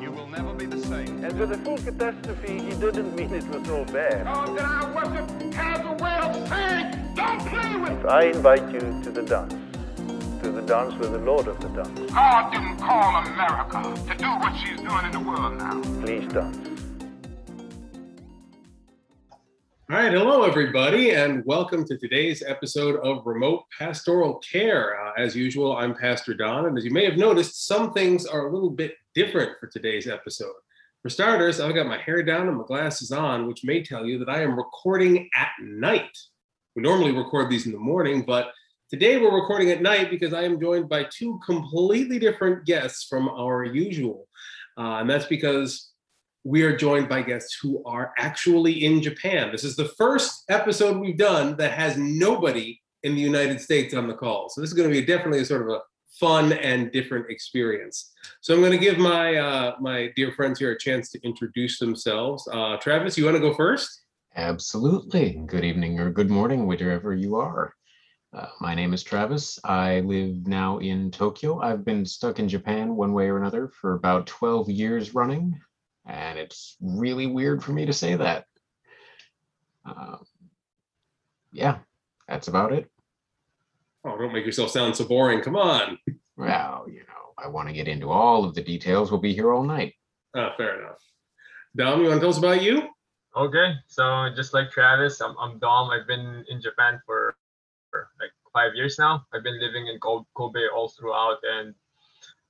You will never be the same. And with a full catastrophe, he didn't mean it was all bad. Oh, that I worship has a way of saying, don't play with I invite you to the dance. To the dance with the Lord of the dance. God didn't call America to do what she's doing in the world now. Please dance. Right, hello everybody, and welcome to today's episode of Remote Pastoral Care. Uh, as usual, I'm Pastor Don, and as you may have noticed, some things are a little bit different for today's episode. For starters, I've got my hair down and my glasses on, which may tell you that I am recording at night. We normally record these in the morning, but today we're recording at night because I am joined by two completely different guests from our usual. Uh, and that's because we are joined by guests who are actually in Japan. This is the first episode we've done that has nobody in the United States on the call. So this is going to be definitely a sort of a fun and different experience. So I'm going to give my uh, my dear friends here a chance to introduce themselves. Uh, Travis, you want to go first? Absolutely. Good evening or good morning, wherever you are. Uh, my name is Travis. I live now in Tokyo. I've been stuck in Japan one way or another for about 12 years running, and it's really weird for me to say that. Um, yeah, that's about it. Oh, don't make yourself sound so boring. Come on. Well, you know, I want to get into all of the details. We'll be here all night. Oh, fair enough. Dom, you want to tell us about you? Okay, so just like Travis, I'm, I'm Dom. I've been in Japan for, for like five years now. I've been living in Kobe all throughout, and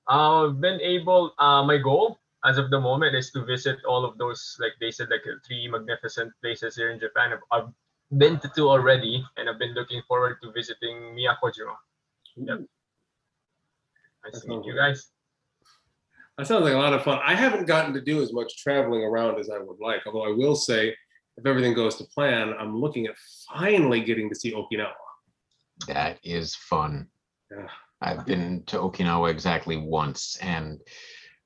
uh, I've been able. Uh, my goal as of the moment is to visit all of those, like they said, like three magnificent places here in Japan. I've, I've been to two already, and I've been looking forward to visiting Miyakojima. Yep. Nice That to meet you guys. That sounds like a lot of fun. I haven't gotten to do as much traveling around as I would like, although I will say, if everything goes to plan, I'm looking at finally getting to see Okinawa. That is fun. Yeah. I've been to Okinawa exactly once, and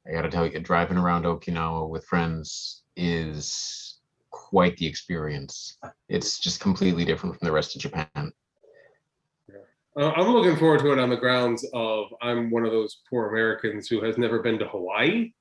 I got to tell you, driving around Okinawa with friends is quite the experience. It's just completely different from the rest of Japan. Uh, I'm looking forward to it on the grounds of I'm one of those poor Americans who has never been to Hawaii.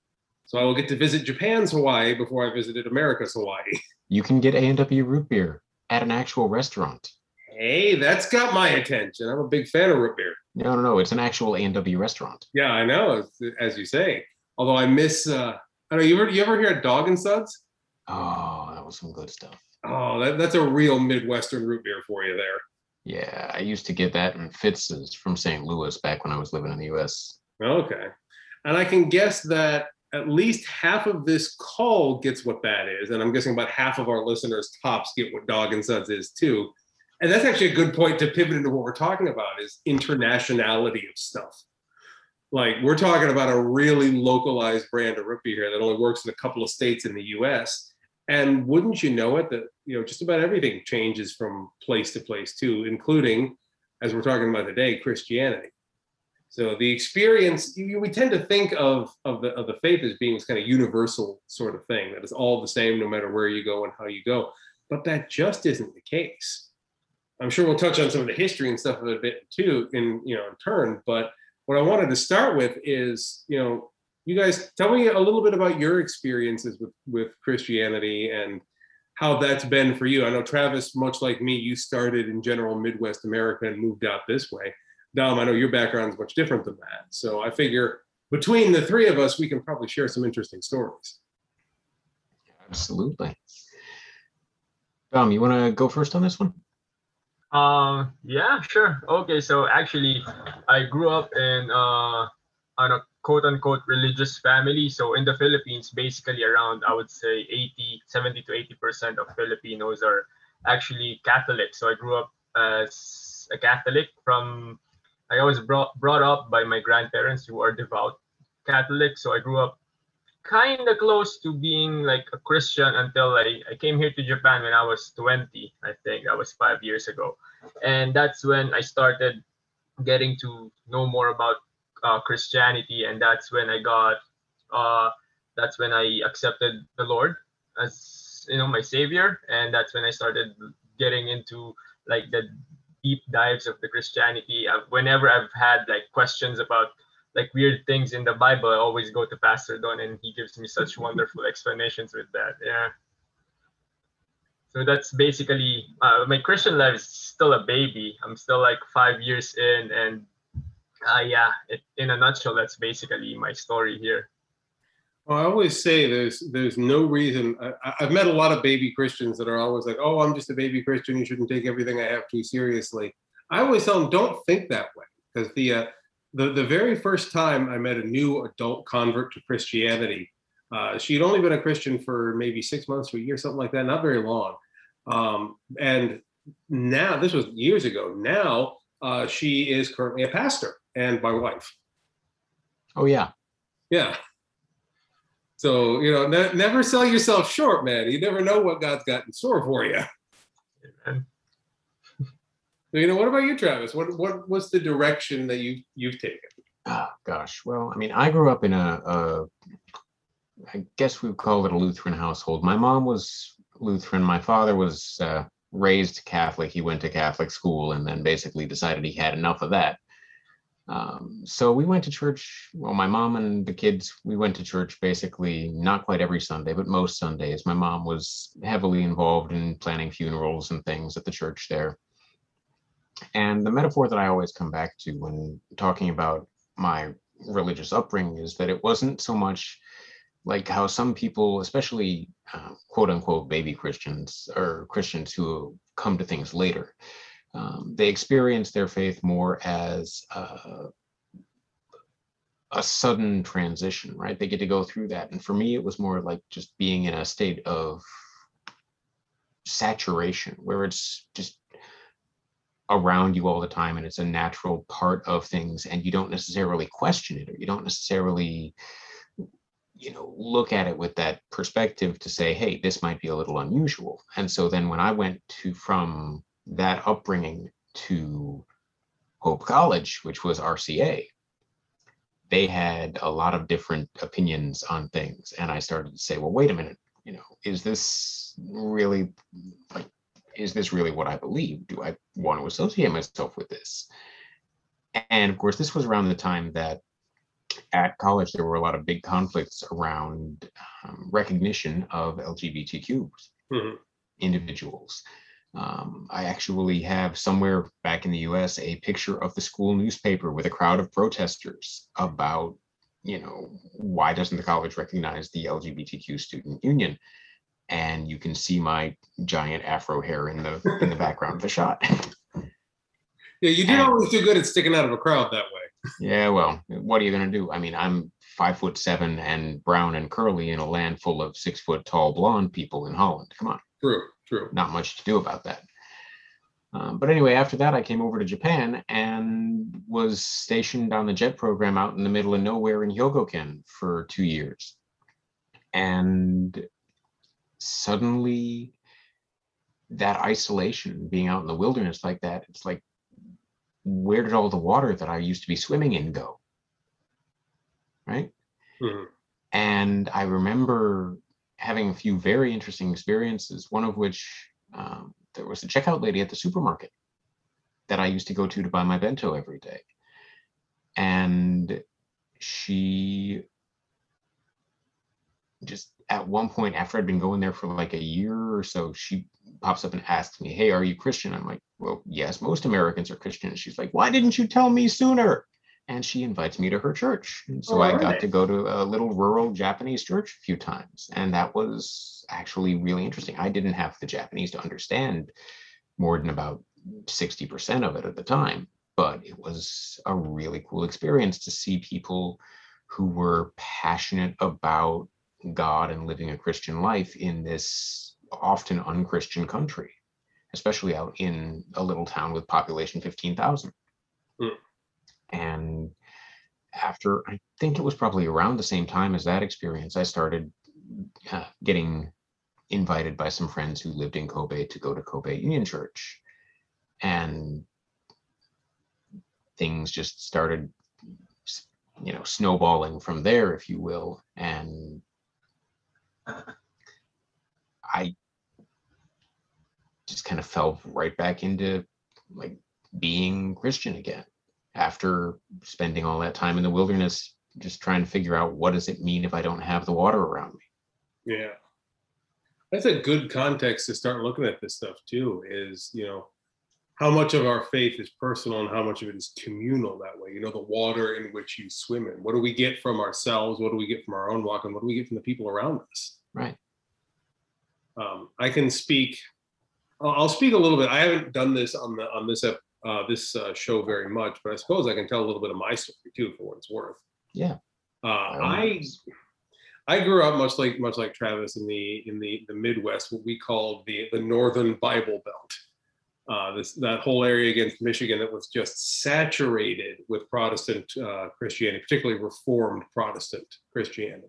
So I will get to visit Japan's Hawaii before I visited America's Hawaii. You can get A&W root beer at an actual restaurant. Hey, that's got my attention. I'm a big fan of root beer. No, no, no, it's an actual A&W restaurant. Yeah, I know, as you say. Although I miss, uh, I don't know, you ever, you ever hear of Dog and Suds? Oh, that was some good stuff. Oh, that, that's a real Midwestern root beer for you there. Yeah, I used to get that in Fitz's from St. Louis back when I was living in the US. Okay. And I can guess that at least half of this call gets what that is. And I'm guessing about half of our listeners tops get what Dog and Suds is too. And that's actually a good point to pivot into what we're talking about is internationality of stuff. Like we're talking about a really localized brand of root beer here that only works in a couple of states in the US. And wouldn't you know it that you know just about everything changes from place to place too, including, as we're talking about today, Christianity. So the experience, we tend to think of of the of the faith as being this kind of universal sort of thing that is all the same no matter where you go and how you go. But that just isn't the case. I'm sure we'll touch on some of the history and stuff of it a bit too in you know in turn. But what I wanted to start with is you know you guys tell me a little bit about your experiences with with Christianity and how that's been for you. I know Travis, much like me, you started in general Midwest America and moved out this way. Dom, I know your background is much different than that. So I figure between the three of us, we can probably share some interesting stories. Absolutely. Dom, you want to go first on this one? Um, yeah, sure. Okay, so actually, I grew up in uh, on a quote unquote religious family. So in the Philippines, basically around I would say 80, 70 to 80 percent of Filipinos are actually Catholic. So I grew up as a Catholic from I was brought brought up by my grandparents who are devout Catholic. So I grew up kind of close to being like a Christian until I, I came here to Japan when I was 20, I think that was five years ago. And that's when I started getting to know more about uh, Christianity. And that's when I got, uh, that's when I accepted the Lord as, you know, my savior. And that's when I started getting into like the deep dives of the Christianity. Whenever I've had like questions about like weird things in the Bible, I always go to Pastor Don, and he gives me such wonderful explanations with that. Yeah. So that's basically uh, my Christian life is still a baby. I'm still like five years in, and uh, yeah, it, in a nutshell, that's basically my story here. Well, I always say there's there's no reason. I, I've met a lot of baby Christians that are always like, "Oh, I'm just a baby Christian. You shouldn't take everything I have too seriously." I always tell them, "Don't think that way," because the uh, the the very first time I met a new adult convert to Christianity, uh, she'd only been a Christian for maybe six months to a year, something like that, not very long. Um, and now, this was years ago. Now uh, she is currently a pastor and my wife. Oh yeah. Yeah. So you know, ne- never sell yourself short, man. You never know what God's got in store for you. Amen. You know, what about you, Travis? What what was the direction that you you've taken? Oh, gosh. Well, I mean, I grew up in a, a I guess we would call it a Lutheran household. My mom was Lutheran. My father was uh, raised Catholic. He went to Catholic school and then basically decided he had enough of that. Um, so we went to church. Well, my mom and the kids, we went to church basically not quite every Sunday, but most Sundays. My mom was heavily involved in planning funerals and things at the church there. And the metaphor that I always come back to when talking about my religious upbringing is that it wasn't so much like how some people, especially uh, quote unquote baby Christians or Christians who come to things later, um, they experience their faith more as uh, a sudden transition, right? They get to go through that. And for me, it was more like just being in a state of saturation where it's just around you all the time and it's a natural part of things and you don't necessarily question it or you don't necessarily you know look at it with that perspective to say hey this might be a little unusual. And so then when i went to from that upbringing to hope college which was rca they had a lot of different opinions on things and i started to say well wait a minute you know is this really like is this really what I believe? Do I want to associate myself with this? And of course, this was around the time that at college there were a lot of big conflicts around um, recognition of LGBTQ Mhm. individuals. Um, I actually have somewhere back in the US a picture of the school newspaper with a crowd of protesters about, you know, why doesn't the college recognize the LGBTQ student union? And you can see my giant afro hair in the in the background of the shot. Yeah, you did And- always do good at sticking out of a crowd that way. Yeah, well, what are you gonna do? I mean, I'm five foot seven and brown and curly in a land full of six foot tall blonde people in Holland. Come on, True, true. not much to do about that. Um, but anyway, after that, I came over to Japan and was stationed on the jet program out in the middle of nowhere in Hyogoken for two years. And suddenly, that isolation, being out in the wilderness like that, it's like, where did all the water that I used to be swimming in go? Right. Mhm. And I remember having a few very interesting experiences, one of which um, there was a checkout lady at the supermarket that I used to go to to buy my bento every day. And she just at one point, after I'd been going there for like a year or so, she pops up and asks me, Hey, are you Christian? I'm like, Well, yes, most Americans are Christian. And she's like, Why didn't you tell me sooner? And she invites me to her church. And so Oh, I got to go to a little rural Japanese church a few times. And that was actually really interesting. I didn't have the Japanese to understand more than about 60% of it at the time, but it was a really cool experience to see people who were passionate about God and living a Christian life in this often unchristian country, especially out in a little town with population 15,000. Hmm. And after, I think it was probably around the same time as that experience, I started uh, getting invited by some friends who lived in Kobe to go to Kobe Union Church. And things just started, you know, snowballing from there, if you will. And I just kind of fell right back into like being Christian again. after spending all that time in the wilderness, just trying to figure out what does it mean if I don't have the water around me. Yeah. That's a good context to start looking at this stuff too, is, you know, how much of our faith is personal and how much of it is communal that way. You know, the water in which you swim in. What do we get from ourselves? What do we get from our own walk? And what do we get from the people around us? Right. Um, I can speak. I'll speak a little bit. I haven't done this on the on this uh, this uh, show very much, but I suppose I can tell a little bit of my story too, for what it's worth. Yeah. Uh, I. I grew up much like much like Travis in the in the the Midwest, what we called the the Northern Bible Belt. Uh, this that whole area against Michigan that was just saturated with Protestant uh, Christianity, particularly Reformed Protestant Christianity.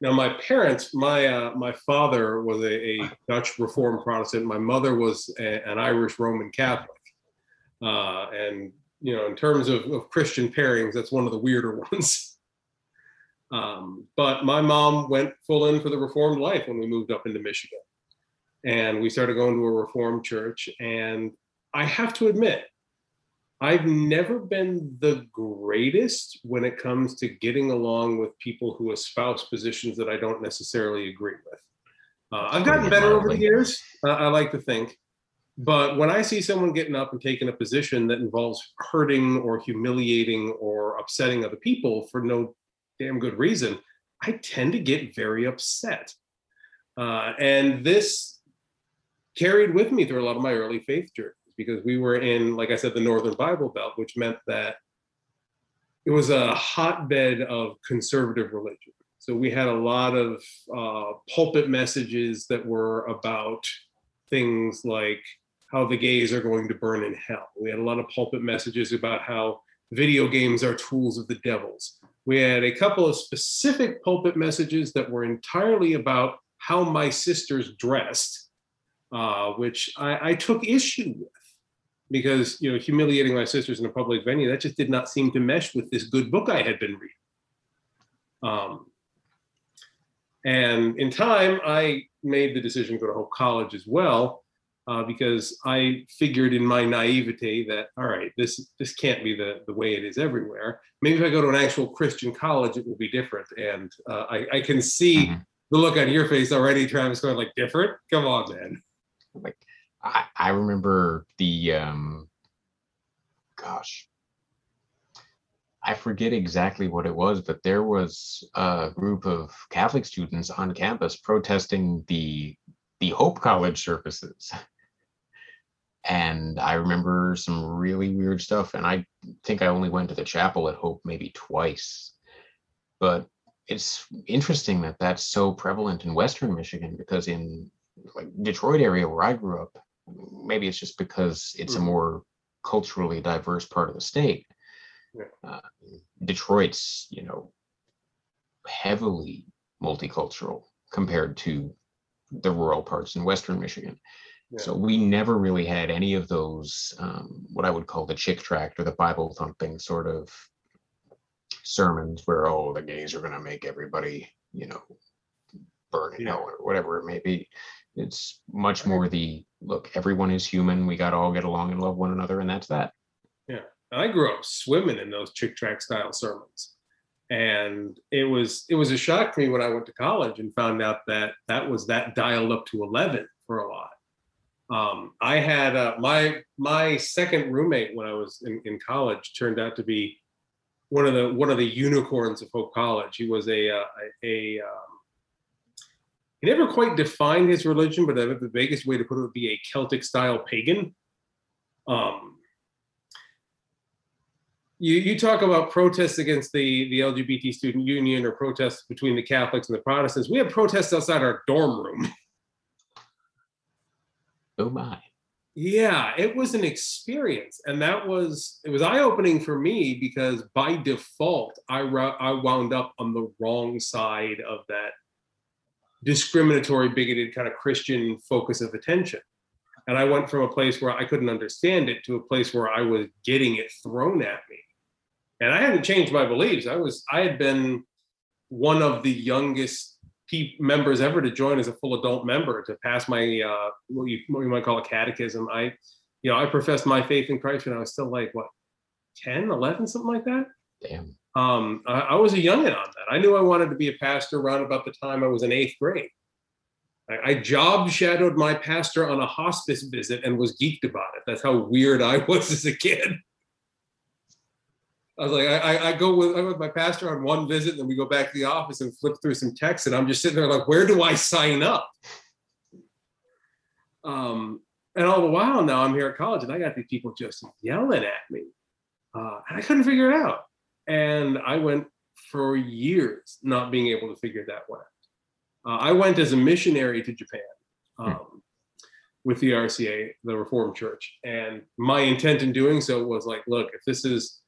Now, my parents, my uh, my father was a, a Dutch Reformed Protestant. My mother was a- an Irish Roman Catholic, uh, and you know, in terms of, of Christian pairings, that's one of the weirder ones. Um, but my mom went full in for the Reformed life when we moved up into Michigan. And we started going to a Reformed church. And I have to admit, I've never been the greatest when it comes to getting along with people who espouse positions that I don't necessarily agree with. Uh, I've gotten better over the years, uh, I like to think. But when I see someone getting up and taking a position that involves hurting or humiliating or upsetting other people for no damn good reason, I tend to get very upset. Uh, and this carried with me through a lot of my early faith journeys because we were in, like I said, the Northern Bible Belt, which meant that it was a hotbed of conservative religion. So we had a lot of uh, pulpit messages that were about things like how the gays are going to burn in hell. We had a lot of pulpit messages about how video games are tools of the devils. We had a couple of specific pulpit messages that were entirely about how my sisters dressed, uh, which I, I took issue with because you know humiliating my sisters in a public venue that just did not seem to mesh with this good book I had been reading. Um, and in time, I made the decision to go to Hope College as well uh, because I figured in my naivete that all right, this this can't be the the way it is everywhere. Maybe if I go to an actual Christian college, it will be different. And uh, I, I can see Mhm. the look on your face already, Travis, going like different. Come on, man. Like I, I remember the um gosh. I forget exactly what it was but there was a group of catholic students on campus protesting the the hope college services. And i remember some really weird stuff and i think i only went to the chapel at hope maybe twice. But it's interesting that that's so prevalent in western michigan because in like Detroit area where I grew up, maybe it's just because it's a Mhm. more culturally diverse part of the state. Yeah. Uh, Detroit's, you know, heavily multicultural compared to the rural parts in Western Michigan. Yeah. So we never really had any of those, um, what I would call the chick tract or the Bible thumping sort of sermons where, oh, the gays are going to make everybody, you know, burn in Yeah. or whatever it may be. It's much more the look, everyone is human. We got to all get along and love one another. And that's that. Yeah. I grew up swimming in those chick tract style sermons. And it was it was a shock to me when I went to college and found out that that was that dialed up to 11 for a lot. Um, I had uh, my my second roommate when I was in, in college turned out to be one of the one of the unicorns of Hope College. He was a uh, a, a um, he never quite defined his religion, but I think the vaguest way to put it would be a Celtic style pagan. Um, you, you talk about protests against the, the LGBT student union or protests between the Catholics and the Protestants. We had protests outside our dorm room. Oh my. Yeah, it was an experience, and that was it was eye opening for me because by default I I wound up on the wrong side of that discriminatory, bigoted kind of Christian focus of attention, and I went from a place where I couldn't understand it to a place where I was getting it thrown at me, and I hadn't changed my beliefs. I was I had been one of the youngest members ever to join as a full adult member to pass my uh, what you what you might call a catechism. I, you know, I professed my faith in Christ when I was still like what 10, 11, something like that. Damn. Um, I, I was a youngin' on that. I knew I wanted to be a pastor around about the time I was in eighth grade. I, I job shadowed my pastor on a hospice visit and was geeked about it. That's how weird I was as a kid. I was like, I, I, go with, with my pastor on one visit, and then we go back to the office and flip through some texts, and I'm just sitting there like, where do I sign up? Um, and all the while now I'm here at college, and I got these people just yelling at me, uh, and I couldn't figure it out. And I went for years not being able to figure that one out. Uh, I went as a missionary to Japan um, with the RCA, the Reformed Church, and my intent in doing so was like, look, if this is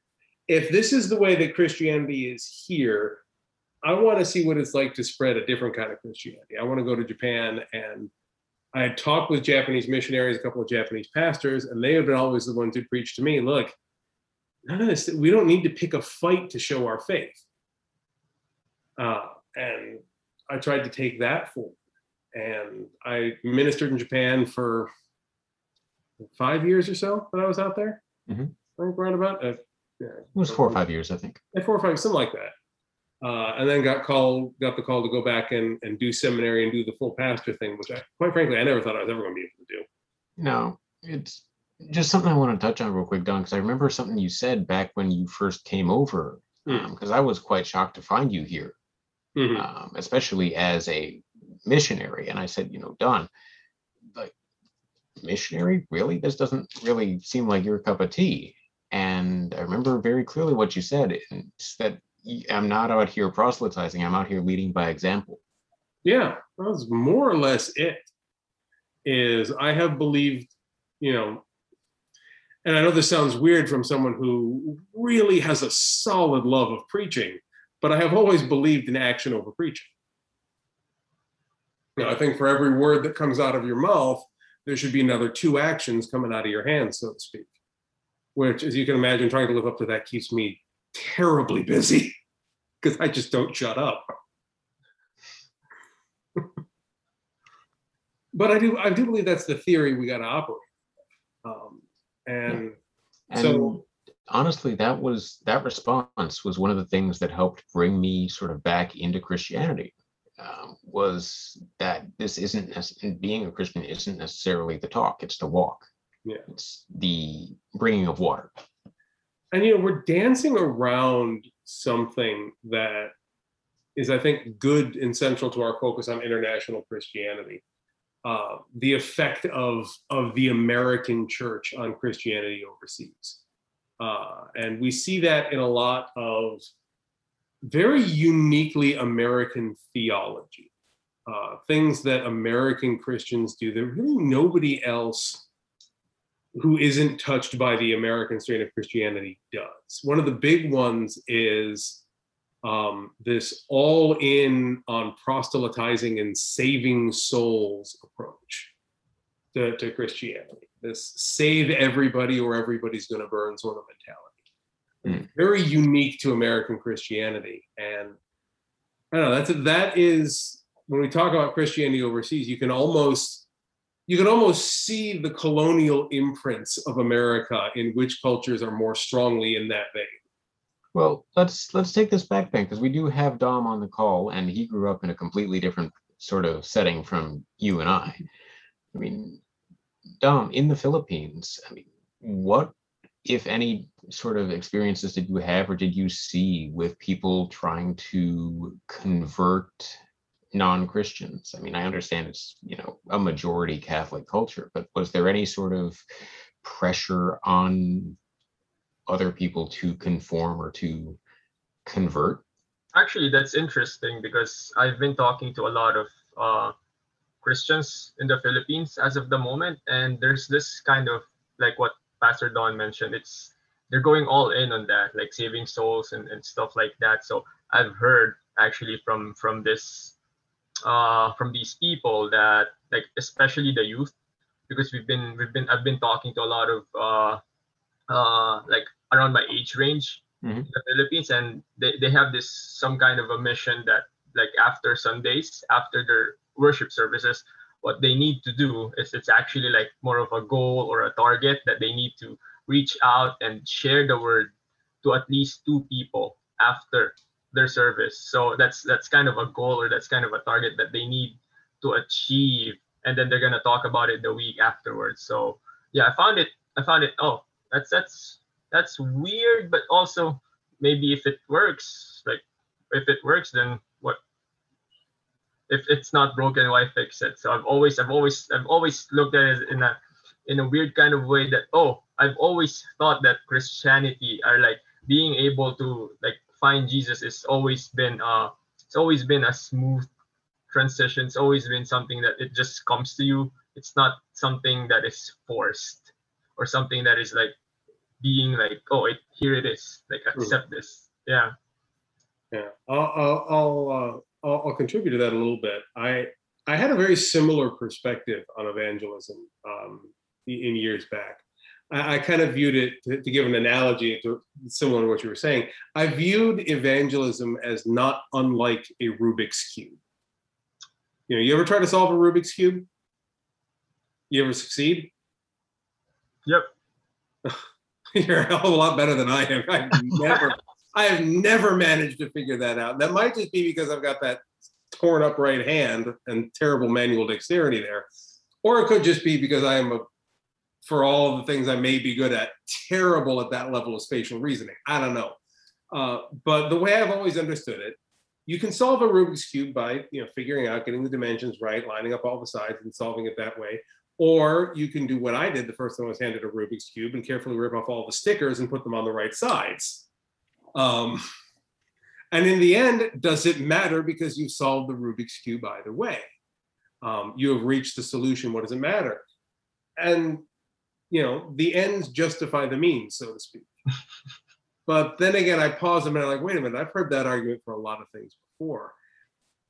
if this is the way that Christianity is here, I want to see what it's like to spread a different kind of Christianity. I want to go to Japan and I had talked with Japanese missionaries, a couple of Japanese pastors, and they have been always the ones who preach to me, look, none of this, we don't need to pick a fight to show our faith. Uh, and I tried to take that forward. And I ministered in Japan for five years or so that I was out there. Mhm. I think around about. Uh, yeah, It was four or five years, I think. four or five, something like that. Uh, and then got called, got the call to go back and, and do seminary and do the full pastor thing, which I, quite frankly, I never thought I was ever going to be able to do. No, it's just something I want to touch on real quick, Don, because I remember something you said back when you first came over. Because I was quite shocked to find you here, Mhm. um, especially as a missionary. And I said, you know, Don, like missionary, really? This doesn't really seem like your cup of tea. And I remember very clearly what you said. and It's that I'm not out here proselytizing. I'm out here leading by example. Yeah, that was more or less it. Is I have believed, you know, and I know this sounds weird from someone who really has a solid love of preaching, but I have always believed in action over preaching. You know, I think for every word that comes out of your mouth, there should be another two actions coming out of your hands, so to speak. Which, as you can imagine, trying to live up to that keeps me terribly busy because I just don't shut up. but I do I do believe that's the theory we got to operate. Um, and And So- honestly, that was that response was one of the things that helped bring me sort of back into Christianity. Um, was that this isn't being a Christian isn't necessarily the talk; it's the walk. Yeah. it's the bringing of water. and you know we're dancing around something that is I think good and central to our focus on international Christianity. Uh, the effect of of the American church on Christianity overseas. Uh, and we see that in a lot of very uniquely American theology, uh, things that American Christians do that really nobody else who isn't touched by the American strain of Christianity does. One of the big ones is um, this all in on proselytizing and saving souls approach to, to Christianity. This save everybody or everybody's going to burn sort of mentality. Very unique to American Christianity. And I don't know, that's that is when we talk about Christianity overseas, you can almost you can almost see the colonial imprints of America in which cultures are more strongly in that vein. Well, let's let's take this back then, because we do have Dom on the call, and he grew up in a completely different sort of setting from you and I. I mean, Dom, in the Philippines, I mean, what, if any, sort of experiences did you have or did you see with people trying to convert non-Christians? I mean, I understand it's, you know, a majority Catholic culture, but was there any sort of pressure on other people to conform or to convert? Actually, that's interesting because I've been talking to a lot of uh, Christians in the Philippines as of the moment, and there's this kind of like what Pastor Don mentioned. It's they're going all in on that, like saving souls and, and stuff like that. So I've heard actually from from this uh, from these people that like especially the youth, because we've been we've been I've been talking to a lot of uh, uh, like around my age range Mhm. in the Philippines, and they, they have this some kind of a mission that like after Sundays, after their worship services, what they need to do is it's actually like more of a goal or a target that they need to reach out and share the word to at least two people after their service. So that's that's kind of a goal or that's kind of a target that they need to achieve, and then they're gonna talk about it the week afterwards. So yeah, I found it. I found it. Oh, that's that's that's weird, but also maybe if it works, like if it works, then what? If it's not broken, why fix it? So I've always, I've always, I've always looked at it in a in a weird kind of way that oh, I've always thought that Christianity are like being able to like find Jesus is always been uh it's always been a smooth transition. It's always been something that it just comes to you. It's not something that is forced or something that is like being like, oh, it, here it is. Like accept this. Yeah. Yeah, I'll I'll I'll, uh, I'll I'll contribute to that a little bit. I I had a very similar perspective on evangelism um, in years back. I, I kind of viewed it to, to give an analogy to similar to what you were saying. I viewed evangelism as not unlike a Rubik's cube. You know, you ever try to solve a Rubik's cube? You ever succeed? Yep. You're a hell of a lot better than I am. I've never, I have never managed to figure that out. That might just be because I've got that torn up right hand and terrible manual dexterity there, or it could just be because I am a, for all the things I may be good at, terrible at that level of spatial reasoning. I don't know. Uh, but the way I've always understood it, you can solve a Rubik's cube by you know figuring out, getting the dimensions right, lining up all the sides, and solving it that way. Or you can do what I did the first time I was handed a Rubik's Cube and carefully rip off all the stickers and put them on the right sides. Um, and in the end, does it matter because you've solved the Rubik's Cube either way? Um, you have reached the solution. What does it matter? And, you know, the ends justify the means, so to speak. but then again, I pause a minute, like, wait a minute, I've heard that argument for a lot of things before.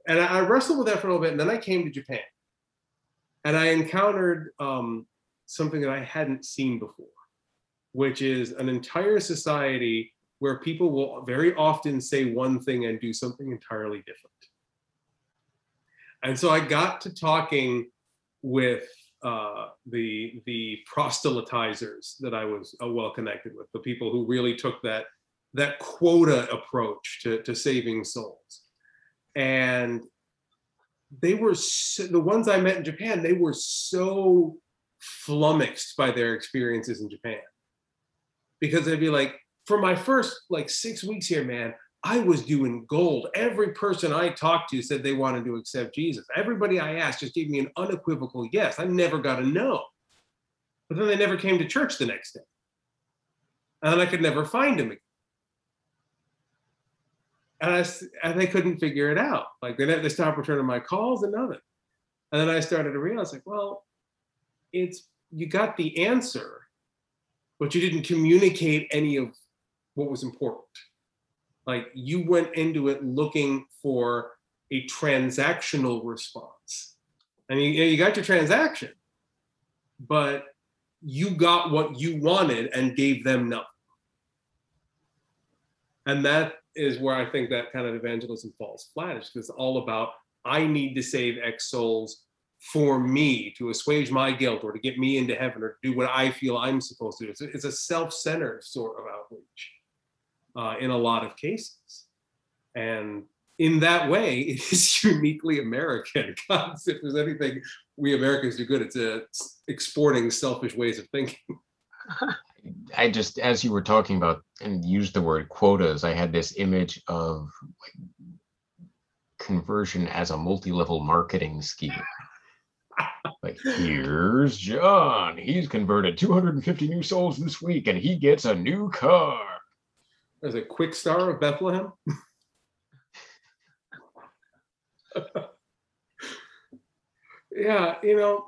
And I, I wrestled with that for a little bit. And then I came to Japan and I encountered um, something that I hadn't seen before, which is an entire society where people will very often say one thing and do something entirely different. And so I got to talking with uh, the the proselytizers that I was uh, well connected with, the people who really took that that quota approach to, to saving souls. And they were so, the ones I met in Japan. They were so flummoxed by their experiences in Japan because they'd be like, for my first like six weeks here, man, I was doing gold. Every person I talked to said they wanted to accept Jesus. Everybody I asked just gave me an unequivocal yes. I never got a no. But then they never came to church the next day. And then I could never find them again and I and they couldn't figure it out. Like they they stopped returning my calls and nothing. And then I started to realize, like, well, it's you got the answer, but you didn't communicate any of what was important. Like you went into it looking for a transactional response, and you, you got your transaction, but you got what you wanted and gave them nothing. And that is where I think that kind of evangelism falls flat. It's because it's all about I need to save X souls for me to assuage my guilt or to get me into heaven or do what I feel I'm supposed to do. It's a, it's a self-centered sort of outreach uh, in a lot of cases, and in that way, it is uniquely American. God, if there's anything we Americans do good, it's uh, exporting selfish ways of thinking. I just, as you were talking about and used the word quotas, I had this image of like conversion as a multi-level marketing scheme. like here's John. He's converted 250 new souls this week, and he gets a new car. As a quick star of Bethlehem. yeah, you know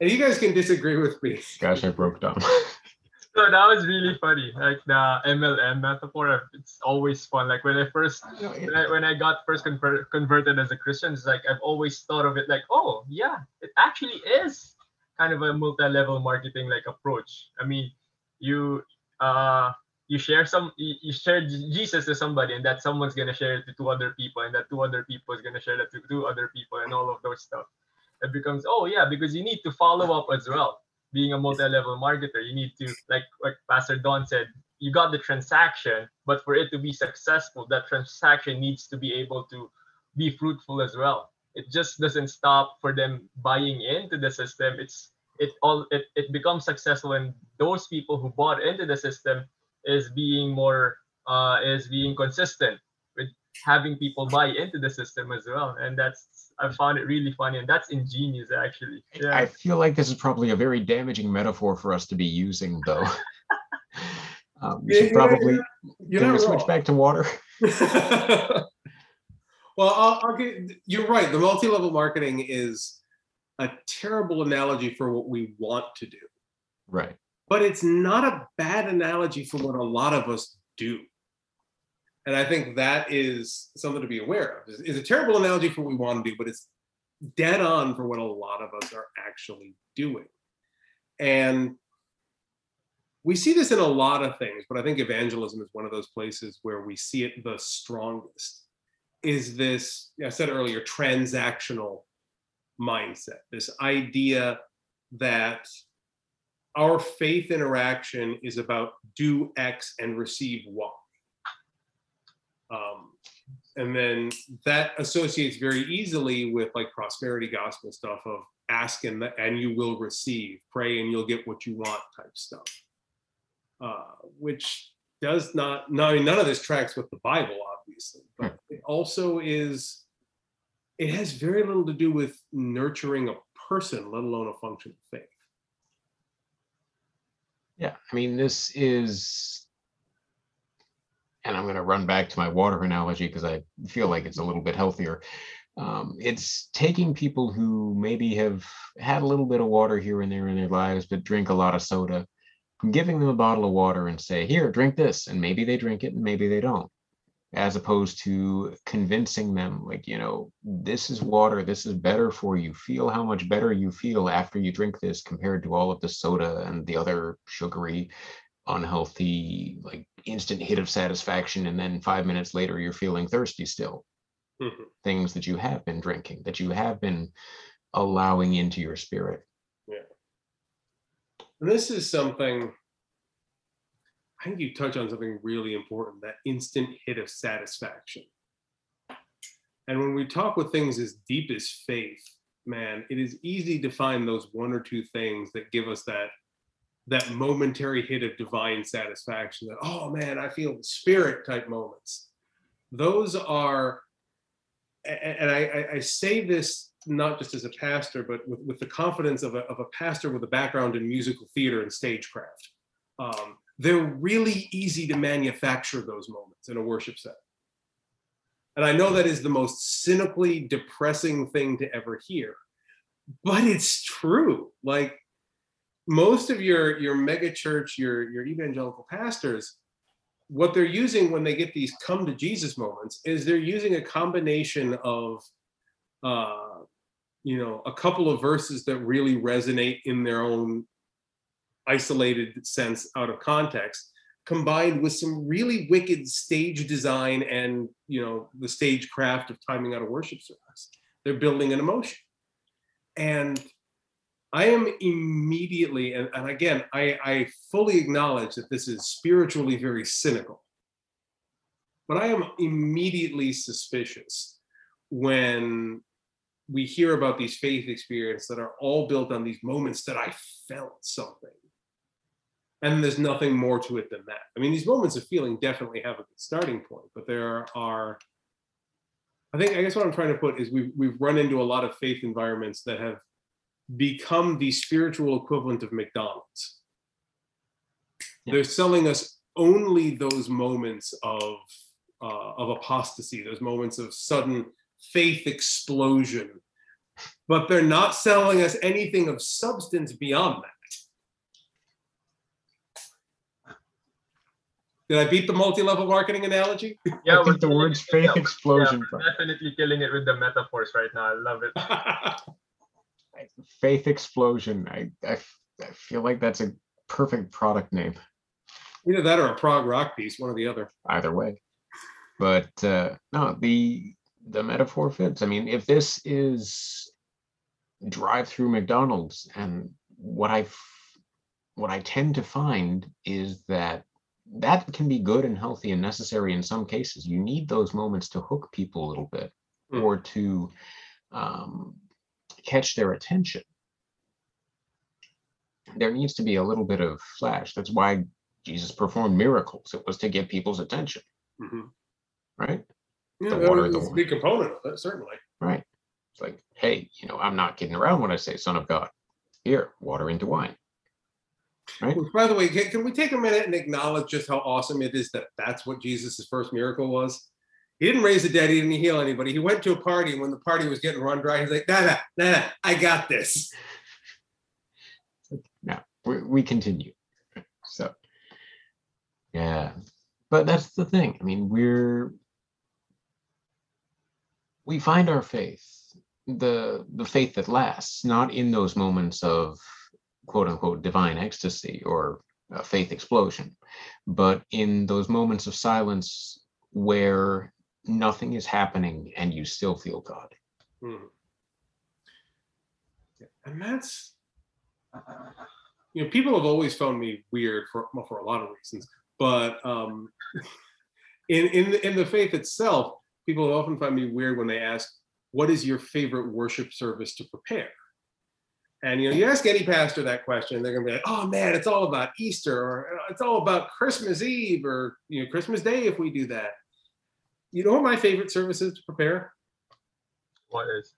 and you guys can disagree with me. Gosh, I broke down. so that was really funny. Like the MLM metaphor, it's always fun. Like when I first, when I, when I got first convert, converted as a Christian, it's like I've always thought of it like, oh yeah, it actually is kind of a multi-level marketing like approach. I mean, you uh you share some you share Jesus to somebody and that someone's gonna share it to two other people and that two other people is gonna share it to two other people and all of those stuff it becomes oh yeah because you need to follow up as well being a multi-level marketer, you need to like like Pastor Don said, you got the transaction, but for it to be successful, that transaction needs to be able to be fruitful as well. It just doesn't stop for them buying into the system. It's it all it, it becomes successful when those people who bought into the system is being more uh is being consistent with having people buy into the system as well. And that's I found it really funny and that's ingenious actually. Yeah. I feel like this is probably a very damaging metaphor for us to be using, though. um, we Yeah, should you're- probably You're can we not switch back to water. well, I'll, I'll get, you're right. The multi-level marketing is a terrible analogy for what we want to do, Right. but it's not a bad analogy for what a lot of us do. And I think that is something to be aware of. It's, it's a terrible analogy for what we want to do, but it's dead on for what a lot of us are actually doing. And we see this in a lot of things, but I think evangelism is one of those places where we see it the strongest. Is this, I said earlier, transactional mindset, this idea that our faith interaction is about do X and receive Y. Um, and then that associates very easily with like prosperity gospel stuff of ask and, and you will receive, pray and you'll get what you want type stuff uh, which does not, no, I mean, none of this tracks with the Bible, obviously, but it also is, it has very little to do with nurturing a person, let alone a functional faith. Yeah, I mean, this is, and I'm going to run back to my water analogy because I feel like it's a little bit healthier. Um, it's taking people who maybe have had a little bit of water here and there in their lives, but drink a lot of soda, giving them a bottle of water and say, Here, drink this. And maybe they drink it and maybe they don't. As opposed to convincing them, like, you know, this is water, this is better for you. Feel how much better you feel after you drink this compared to all of the soda and the other sugary, unhealthy, like instant hit of satisfaction. And then five minutes later, you're feeling thirsty still. Mhm. Things that you have been drinking, that you have been allowing into your spirit. And this is something, I think you touch on something really important that instant hit of satisfaction. And when we talk with things as deep as faith, man, it is easy to find those one or two things that give us that that momentary hit of divine satisfaction that oh man i feel the spirit type moments those are and I, I, I say this not just as a pastor, but with, with the confidence of a, of a pastor with a background in musical theater and stagecraft. Um, they're really easy to manufacture those moments in a worship set. And I know that is the most cynically depressing thing to ever hear, but it's true. Like most of your your mega church, your your evangelical pastors, what they're using when they get these come to Jesus moments is they're using a combination of uh you know a couple of verses that really resonate in their own isolated sense out of context combined with some really wicked stage design and you know the stage craft of timing out a worship service. They're building an emotion. And i am immediately and, and again I, I fully acknowledge that this is spiritually very cynical but i am immediately suspicious when we hear about these faith experiences that are all built on these moments that i felt something and there's nothing more to it than that. I mean, these moments of feeling definitely have a good starting point, but there are, I think, I guess what I'm trying to put is we've, we've run into a lot of faith environments that have become the spiritual equivalent of McDonald's. Yeah. They're selling us only those moments of, uh, of apostasy, those moments of sudden faith explosion, but they're not selling us anything of substance beyond that. Did I beat the multi-level marketing analogy? Yeah, I we're think the words faith Yeah, explosion. Yeah, definitely killing it with the metaphors right now. I love it. Faith explosion. I I feel like that's a perfect product name. Either that or a prog rock piece, one or the other. either way. But uh, no, the the metaphor fits. I mean, if this is drive through McDonald's, and what I what I tend to find is that that can be good and healthy and necessary in some cases. You need those moments to hook people a little bit Mm. or to um, catch their attention. There needs to be a little bit of flash. That's why Jesus performed miracles. It was to get people's attention, Mhm. right? Yeah, The water, the a big component of it, certainly. Right. It's like, hey, you know, I'm not kidding around when I say son of God. Here, water into wine. Right. Which, by the way, can, can we take a minute and acknowledge just how awesome it is that that's what Jesus' first miracle was? He didn't raise the dead, he didn't heal anybody. He went to a party, and when the party was getting run dry, he's like, nah, nah, nah, nah, I got this. Now we, we continue. So, yeah, but that's the thing. I mean, we're we find our faith, the the faith that lasts, not in those moments of quote unquote divine ecstasy or faith explosion, but in those moments of silence where nothing is happening and you still feel God. Hmm. And that's, you know, people have always found me weird for well, for a lot of reasons, but um, in in the, in the faith itself, people often find me weird when they ask, "What is your favorite worship service to prepare?" And you know, you ask any pastor that question, they're gonna be like, "Oh man, it's all about Easter, or "Uh, it's all about Christmas Eve, or you know, Christmas Day if we do that." You know what my favorite service is to prepare? What is?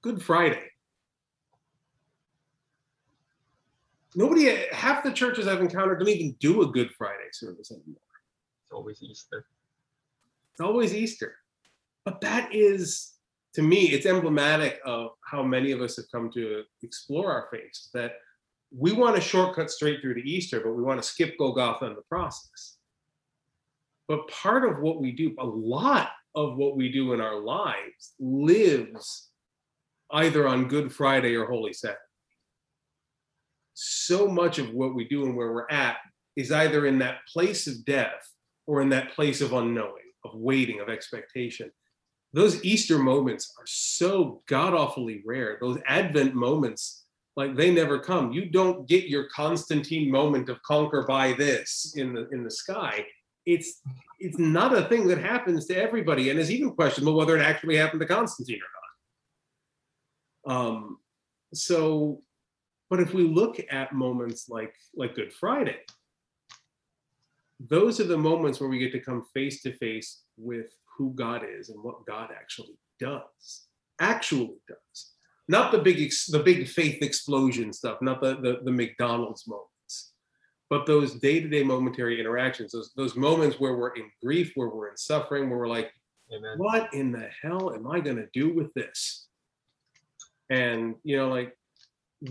Good Friday. Nobody, half the churches I've encountered don't even do a Good Friday service anymore. It's always Easter. It's always Easter. But that is, to me, it's emblematic of how many of us have come to explore our faith. That we want to shortcut straight through to Easter, but we want to skip Golgotha in the process. But part of what we do, a lot of what we do in our lives lives either on Good Friday or Holy Saturday. So much of what we do and where we're at is either in that place of death or in that place of unknowing, of waiting, of expectation. Those Easter moments are so god awfully rare. Those Advent moments, like they never come. You don't get your Constantine moment of conquer by this in the in the sky. It's it's not a thing that happens to everybody, and it's even questionable whether it actually happened to Constantine or not. Um, so, but if we look at moments like like Good Friday, those are the moments where we get to come face to face with who God is and what God actually does, actually does. Not the big ex- the big faith explosion stuff, not the the, the McDonald's moments, but those day-to-day momentary interactions, those those moments where we're in grief, where we're in suffering, where we're like, Amen. what in the hell am I gonna do with this? And you know, like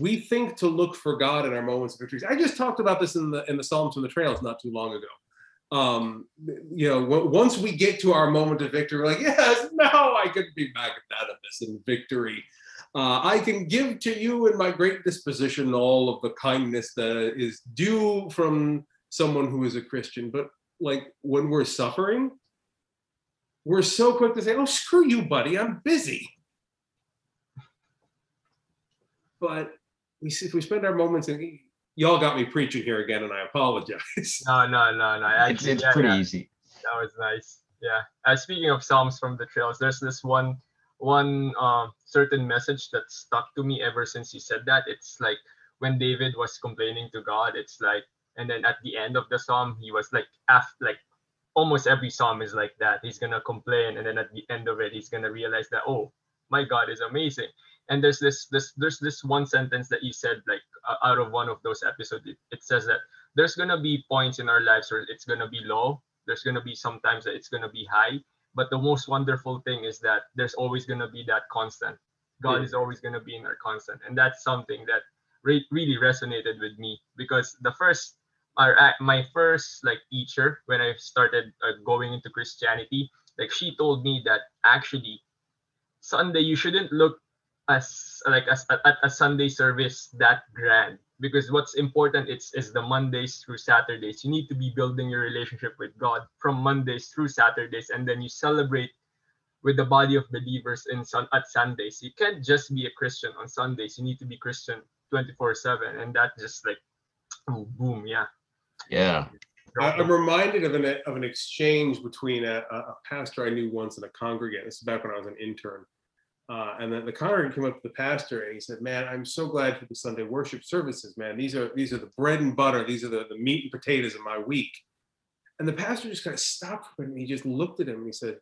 we think to look for God in our moments of victories. I just talked about this in the in the Psalms from the Trails not too long ago. Um, you know, w- once we get to our moment of victory, we're like, yes, now I can be magnanimous in victory. Uh, I can give to you in my great disposition all of the kindness that is due from someone who is a Christian. But like when we're suffering, we're so quick to say, oh, screw you, buddy, I'm busy. But we see, if we spend our moments and y'all got me preaching here again, and I apologize. No, no, no, no. It's, it's yeah, pretty yeah, easy. That was nice. Yeah. Uh, speaking of Psalms from the Trails, there's this one one um, certain message that stuck to me ever since you said that. It's like when David was complaining to God. It's like, and then at the end of the psalm, he was like, after like almost every psalm is like that. He's gonna complain, and then at the end of it, he's gonna realize that oh, my God is amazing. And there's this this there's this one sentence that you said like uh, out of one of those episodes. It, it says that there's gonna be points in our lives where it's gonna be low. There's gonna be sometimes that it's gonna be high. But the most wonderful thing is that there's always gonna be that constant. God Hmm. is always gonna be in our constant, and that's something that re- really resonated with me because the first our my first like teacher when I started uh, going into Christianity, like she told me that actually Sunday you shouldn't look as like as at, a Sunday service that grand because what's important is is the Mondays through Saturdays. You need to be building your relationship with God from Mondays through Saturdays, and then you celebrate with the body of believers in sun at Sundays. You can't just be a Christian on Sundays. You need to be Christian 24/7, and that just like Oh, boom, yeah. Yeah. I- I'm reminded of an of an exchange between a, a a pastor I knew once and a congregant. This is back when I was an intern. Uh, and then the congregant came up to the pastor and he said, "Man, I'm so glad for the Sunday worship services. Man, these are these are the bread and butter. These are the, the meat and potatoes of my week." And the pastor just kind of stopped for and He just looked at him and he said,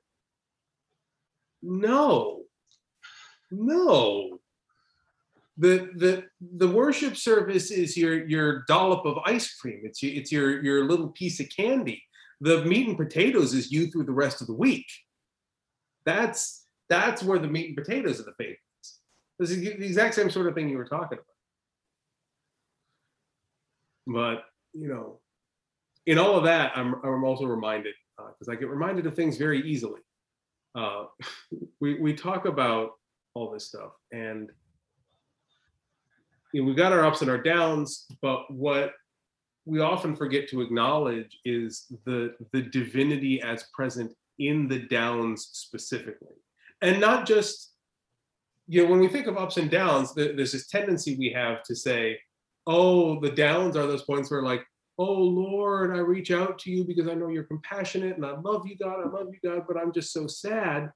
"No, no. The the the worship service is your your dollop of ice cream. It's your, it's your your little piece of candy. The meat and potatoes is you through the rest of the week. That's that's where the meat and potatoes of the faith is. This is the exact same sort of thing you were talking about. But you know, in all of that, I'm I'm also reminded uh, because I get reminded of things very easily. Uh, we we talk about all this stuff and you know, we got our ups and our downs, but what we often forget to acknowledge is the the divinity as present in the downs specifically, and not just you know when we think of ups and downs, there's this tendency we have to say, oh, the downs are those points where like, oh Lord, I reach out to you because I know you're compassionate and I love you, God, I love you, God, but I'm just so sad.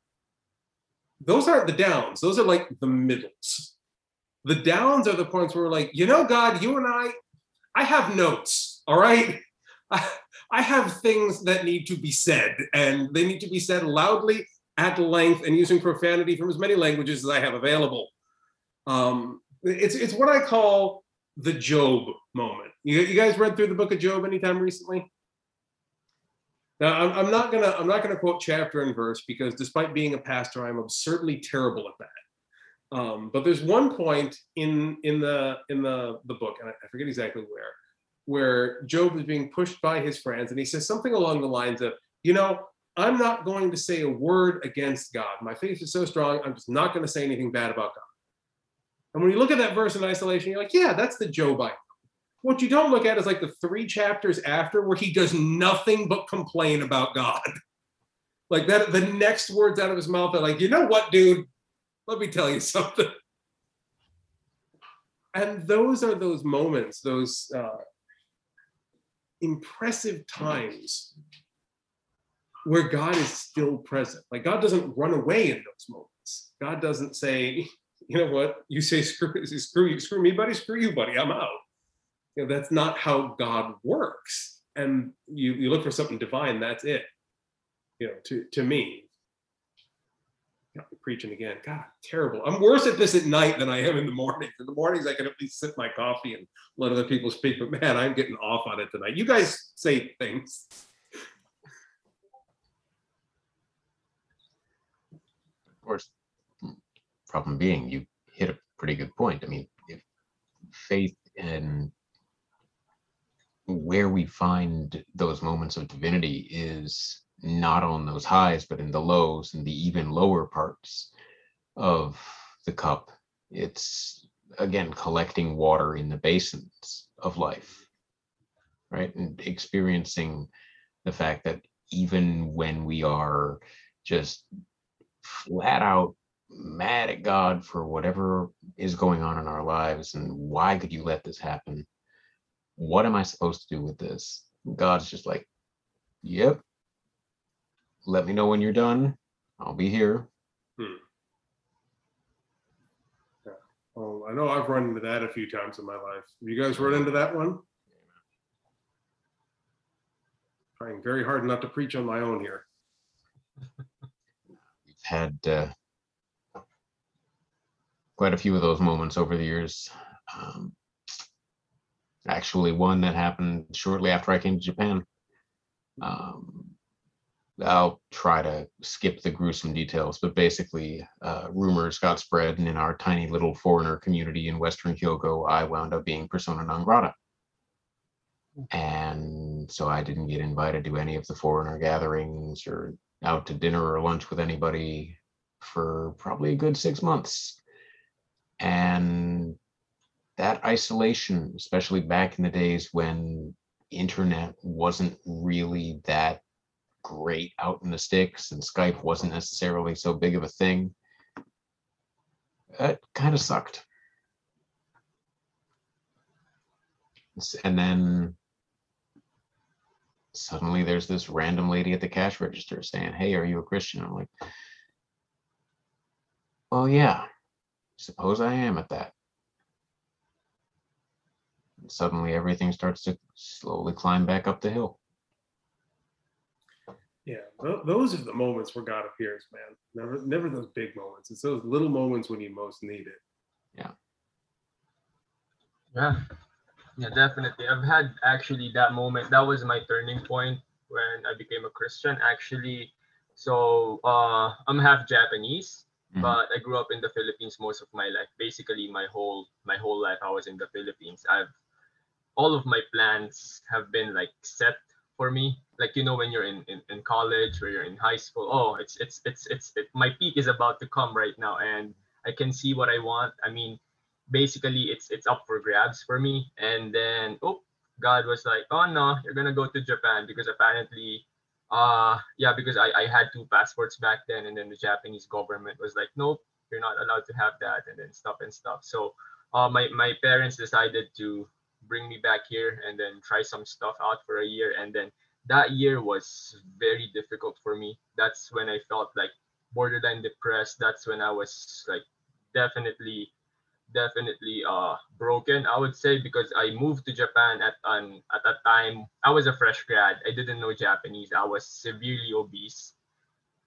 Those aren't the downs; those are like the middles the downs are the points where we're like, you know, God, you and I, I have notes, all right? I, I have things that need to be said, and they need to be said loudly, at length, and using profanity from as many languages as I have available. Um, it's it's what I call the Job moment. You, you guys read through the book of Job anytime recently? Now, I'm, I'm not gonna I'm not gonna quote chapter and verse because despite being a pastor, I'm absurdly terrible at that. Um, but there's one point in in the in the the book, and I, I forget exactly where, where Job is being pushed by his friends, and he says something along the lines of, "You know, I'm not going to say a word against God. My faith is so strong. I'm just not going to say anything bad about God." And when you look at that verse in isolation, you're like, "Yeah, that's the I know." What you don't look at is like the three chapters after, where he does nothing but complain about God. Like that, the next words out of his mouth are like, "You know what, dude? let me tell you something. And those are those moments, those uh, impressive times where God is still present. Like God doesn't run away in those moments. God doesn't say, you know what, you say screw, screw you, screw me, buddy, screw you, buddy, I'm out. You know, that's not how God works. And you, you look for something divine, that's it. You know, to, to me, preaching again. God, terrible. I'm worse at this at night than I am in the morning. In the mornings, I can at least sip my coffee and let other people speak. But man, I'm getting off on it tonight. You guys say things. Of course, problem being, you hit a pretty good point. I mean, if faith and where we find those moments of divinity is not on those highs, but in the lows and the even lower parts of the cup. It's again collecting water in the basins of life, right? And experiencing the fact that even when we are just flat out mad at God for whatever is going on in our lives and why could you let this happen? What am I supposed to do with this? God's just like, yep, let me know when you're done. I'll be here. Oh, I know I've run into that a few times in my life. You guys run into that one? Trying very hard not to preach on my own here. We've had uh, quite a few of those moments over the years. Um, actually, one that happened shortly after I came to Japan. Um, I'll try to skip the gruesome details, but basically, uh, rumors got spread, and in our tiny little foreigner community in Western Hyogo, I wound up being persona non grata. And so I didn't get invited to any of the foreigner gatherings or out to dinner or lunch with anybody for probably a good six months. And that isolation, especially back in the days when internet wasn't really that great out in the sticks and Skype wasn't necessarily so big of a thing. It kind of sucked. And then suddenly there's this random lady at the cash register saying, Hey, are you a Christian? I'm like, Well, yeah, suppose I am at that. And suddenly everything starts to slowly climb back up the hill. Yeah, tho- those are the moments where God appears, man. Never, never those big moments. It's those little moments when you most need it. Yeah. Yeah, yeah, definitely. I've had actually that moment. That was my turning point when I became a Christian. Actually, so uh, I'm half Japanese, Mhm. but I grew up in the Philippines most of my life. Basically, my whole my whole life I was in the Philippines. I've all of my plans have been like set for me. Like you know, when you're in, in, in college or you're in high school, oh, it's it's it's it's it, my peak is about to come right now, and I can see what I want. I mean, basically it's it's up for grabs for me and then oh god was like oh no you're gonna go to japan because apparently uh yeah because I, I had two passports back then and then the japanese government was like nope you're not allowed to have that and then stuff and stuff. So uh my, my parents decided to bring me back here and then try some stuff out for a year and then that year was very difficult for me. That's when i felt like borderline depressed. That's when i was like definitely definitely uh broken. I would say because i moved to japan at an at that time i was a fresh grad. I didn't know japanese. I was severely obese.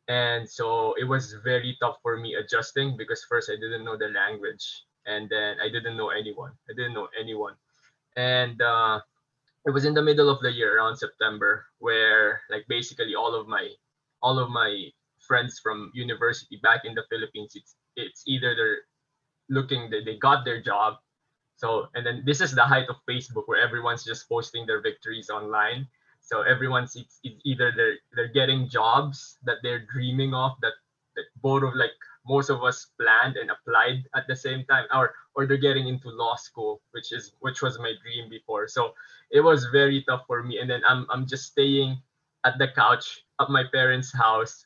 And so it was very tough for me adjusting because first i didn't know the language and then i didn't know anyone. I didn't know anyone. And uh it was in the middle of the year around september where like basically all of my all of my friends from university back in the philippines it's it's either they're looking they, they got their job. So and then this is the height of facebook where everyone's just posting their victories online. So everyone's it's, it's either they're they're getting jobs that they're dreaming of that, that both of like most of us planned and applied at the same time or or they're getting into law school which is which was my dream before. So it was very tough for me. And then i'm i'm just staying at the couch at my parents house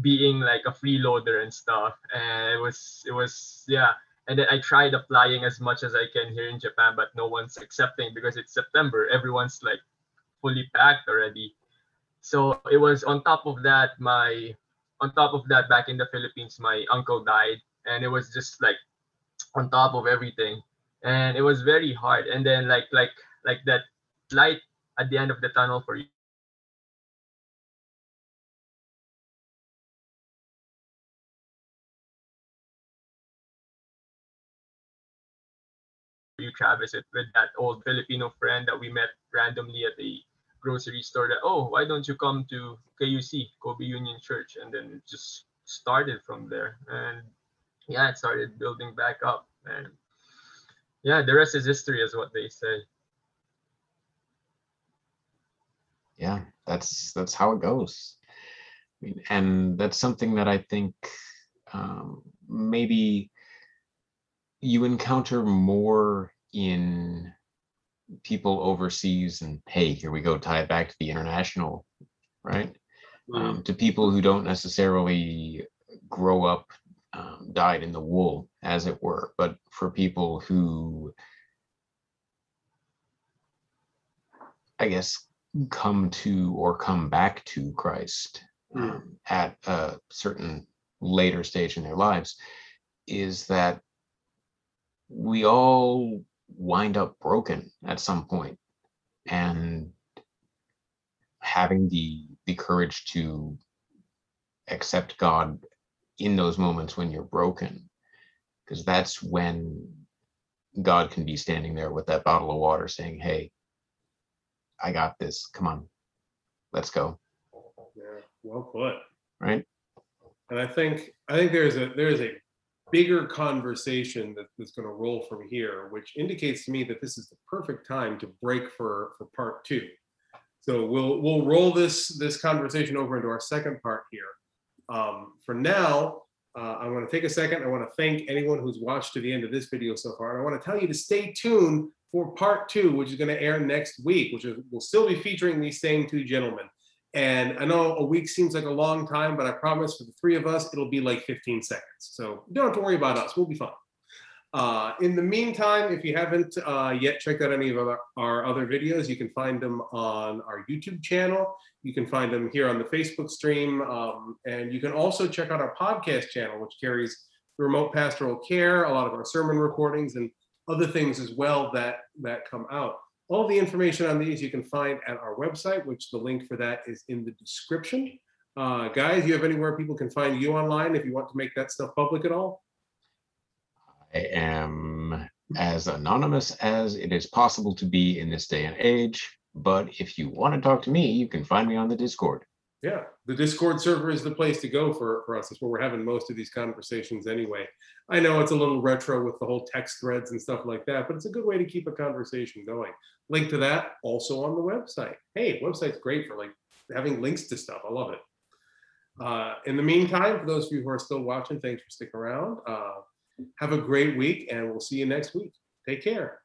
being like a freeloader and stuff. And it was it was yeah and then I tried applying as much as I can here in Japan, but no one's accepting because it's September. Everyone's like fully packed already. So it was on top of that, my on top of that, back in the Philippines, my uncle died, and it was just like on top of everything, and it was very hard. And then like like like that light at the end of the tunnel for you. Travis, it with that old Filipino friend that we met randomly at the grocery store. That oh, why don't you come to KUC, Kobe Union Church, and then it just started from there. And yeah, it started building back up, and yeah, the rest is history, is what they say. yeah that's that's how it goes I mean, and that's something that i think um, maybe you encounter more in people overseas and hey here we go tie it back to the international right? Um, to people who don't necessarily grow up um, dyed in the wool as it were but for people who i guess come to or come back to Christ Mm. um, at a certain later stage in their lives is that we all wind up broken at some point and having the the courage to accept God in those moments when you're broken because that's when God can be standing there with that bottle of water saying hey I got this. Come on, let's go. Yeah, well put. Right? And I think I think there's a there's a bigger conversation that, that's going to roll from here, which indicates to me that this is the perfect time to break for for part two. So we'll we'll roll this this conversation over into our second part here. Um, for now, uh, I want to take a second. I want to thank anyone who's watched to the end of this video so far, and I want to tell you to stay tuned for part two, which is going to air next week, which is, will still be featuring these same two gentlemen. And I know a week seems like a long time, but I promise for the three of us, it'll be like 15 seconds. So don't have to worry about us. We'll be fine. Uh, in the meantime, if you haven't uh, yet checked out any of our, our other videos, you can find them on our YouTube channel. You can find them here on the Facebook stream. Um, and you can also check out our podcast channel, which carries remote pastoral care, a lot of our sermon recordings, and other things as well that, that come out. All the information on these you can find at our website, which the link for that is in the description. Uh, guys, you have anywhere people can find you online if you want to make that stuff public at all? I am as anonymous as it is possible to be in this day and age. But if you want to talk to me, you can find me on the Discord. Yeah, the Discord server is the place to go for, for us. That's where we're having most of these conversations anyway. I know it's a little retro with the whole text threads and stuff like that, but it's a good way to keep a conversation going. Link to that also on the website. Hey, website's great for like having links to stuff. I love it. Uh, in the meantime, for those of you who are still watching, thanks for sticking around. Uh, have a great week, and we'll see you next week. Take care.